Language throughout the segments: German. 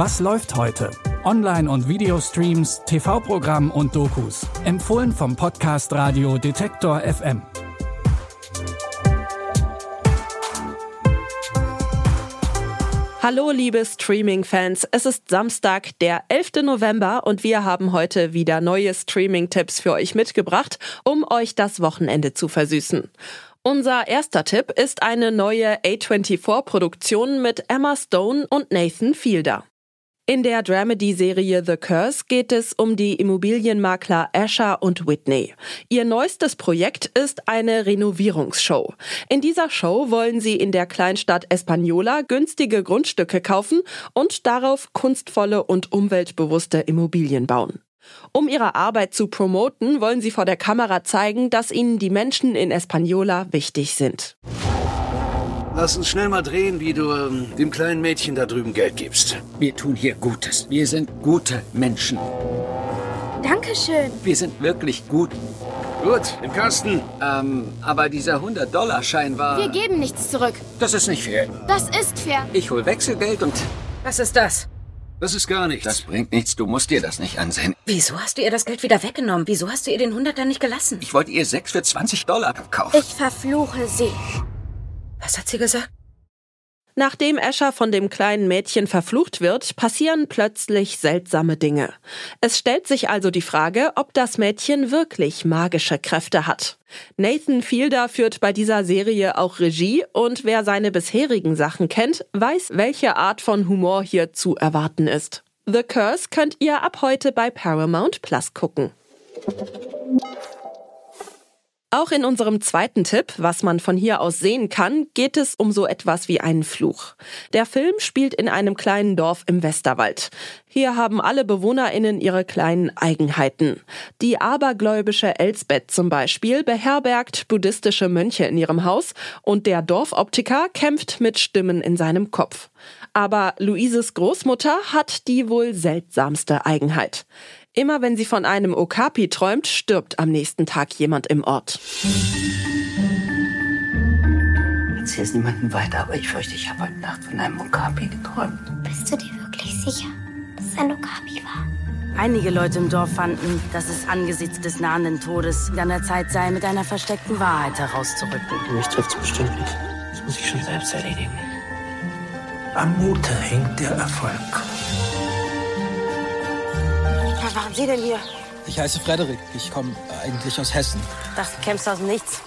Was läuft heute? Online- und Videostreams, TV-Programm und Dokus. Empfohlen vom Podcast Radio Detektor FM. Hallo liebe Streaming-Fans, es ist Samstag, der 11. November und wir haben heute wieder neue Streaming-Tipps für euch mitgebracht, um euch das Wochenende zu versüßen. Unser erster Tipp ist eine neue A24-Produktion mit Emma Stone und Nathan Fielder. In der Dramedy-Serie The Curse geht es um die Immobilienmakler Asher und Whitney. Ihr neuestes Projekt ist eine Renovierungsshow. In dieser Show wollen sie in der Kleinstadt Espanola günstige Grundstücke kaufen und darauf kunstvolle und umweltbewusste Immobilien bauen. Um ihre Arbeit zu promoten, wollen sie vor der Kamera zeigen, dass ihnen die Menschen in Espanola wichtig sind. Lass uns schnell mal drehen, wie du ähm, dem kleinen Mädchen da drüben Geld gibst. Wir tun hier Gutes. Wir sind gute Menschen. Dankeschön. Wir sind wirklich gut. Gut, im Kasten. Ähm, aber dieser 100-Dollar-Schein war... Wir geben nichts zurück. Das ist nicht fair. Das ist fair. Ich hol Wechselgeld und... Was ist das? Das ist gar nichts. Das bringt nichts. Du musst dir das nicht ansehen. Wieso hast du ihr das Geld wieder weggenommen? Wieso hast du ihr den Hunderter nicht gelassen? Ich wollte ihr sechs für 20 Dollar abkaufen. Ich verfluche sie. Was hat sie gesagt? Nachdem Escher von dem kleinen Mädchen verflucht wird, passieren plötzlich seltsame Dinge. Es stellt sich also die Frage, ob das Mädchen wirklich magische Kräfte hat. Nathan Fielder führt bei dieser Serie auch Regie und wer seine bisherigen Sachen kennt, weiß, welche Art von Humor hier zu erwarten ist. The Curse könnt ihr ab heute bei Paramount Plus gucken. Auch in unserem zweiten Tipp, was man von hier aus sehen kann, geht es um so etwas wie einen Fluch. Der Film spielt in einem kleinen Dorf im Westerwald. Hier haben alle BewohnerInnen ihre kleinen Eigenheiten. Die abergläubische Elsbeth zum Beispiel beherbergt buddhistische Mönche in ihrem Haus und der Dorfoptiker kämpft mit Stimmen in seinem Kopf. Aber Luises Großmutter hat die wohl seltsamste Eigenheit. Immer wenn sie von einem Okapi träumt, stirbt am nächsten Tag jemand im Ort. Erzähl es niemandem weiter, aber ich fürchte, ich habe heute Nacht von einem Okapi geträumt. Bist du dir wirklich sicher, dass es ein Okapi war? Einige Leute im Dorf fanden, dass es angesichts des nahenden Todes an der Zeit sei, mit einer versteckten Wahrheit herauszurücken. Mich trifft es bestimmt nicht. Das muss ich schon selbst erledigen. Am Mute hängt der Erfolg. Was machen Sie denn hier? Ich heiße Frederik. Ich komme eigentlich aus Hessen. Das kämpfst aus dem Nichts.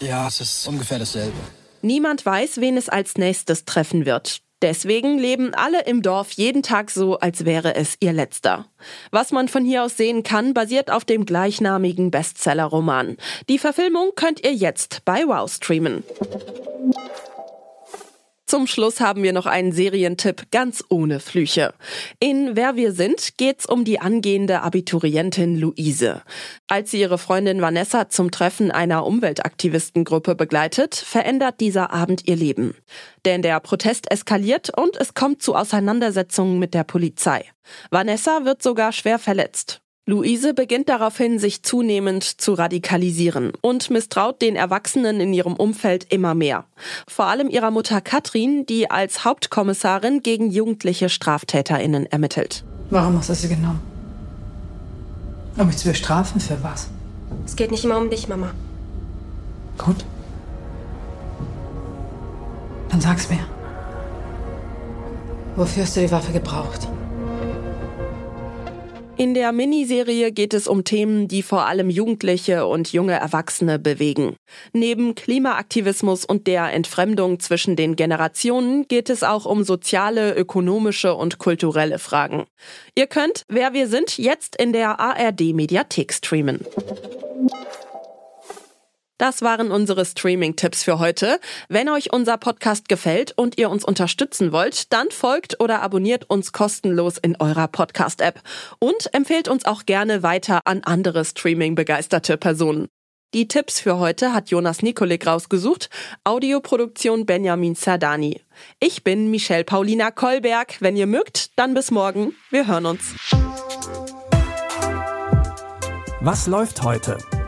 Ja, es ist ungefähr dasselbe. Niemand weiß, wen es als nächstes treffen wird. Deswegen leben alle im Dorf jeden Tag so, als wäre es ihr letzter. Was man von hier aus sehen kann, basiert auf dem gleichnamigen Bestseller-Roman. Die Verfilmung könnt ihr jetzt bei Wow streamen. Zum Schluss haben wir noch einen Serientipp ganz ohne Flüche. In Wer wir sind geht's um die angehende Abiturientin Luise. Als sie ihre Freundin Vanessa zum Treffen einer Umweltaktivistengruppe begleitet, verändert dieser Abend ihr Leben. Denn der Protest eskaliert und es kommt zu Auseinandersetzungen mit der Polizei. Vanessa wird sogar schwer verletzt. Luise beginnt daraufhin, sich zunehmend zu radikalisieren und misstraut den Erwachsenen in ihrem Umfeld immer mehr. Vor allem ihrer Mutter Katrin, die als Hauptkommissarin gegen jugendliche StraftäterInnen ermittelt. Warum hast du sie genommen? Um mich zu bestrafen für was? Es geht nicht immer um dich, Mama. Gut. Dann sag's mir. Wofür hast du die Waffe gebraucht? In der Miniserie geht es um Themen, die vor allem Jugendliche und junge Erwachsene bewegen. Neben Klimaaktivismus und der Entfremdung zwischen den Generationen geht es auch um soziale, ökonomische und kulturelle Fragen. Ihr könnt, wer wir sind, jetzt in der ARD Mediathek streamen. Das waren unsere Streaming-Tipps für heute. Wenn euch unser Podcast gefällt und ihr uns unterstützen wollt, dann folgt oder abonniert uns kostenlos in eurer Podcast-App und empfehlt uns auch gerne weiter an andere Streaming-begeisterte Personen. Die Tipps für heute hat Jonas Nikolik rausgesucht, Audioproduktion Benjamin Zerdani. Ich bin Michelle Paulina Kolberg. Wenn ihr mögt, dann bis morgen. Wir hören uns. Was läuft heute?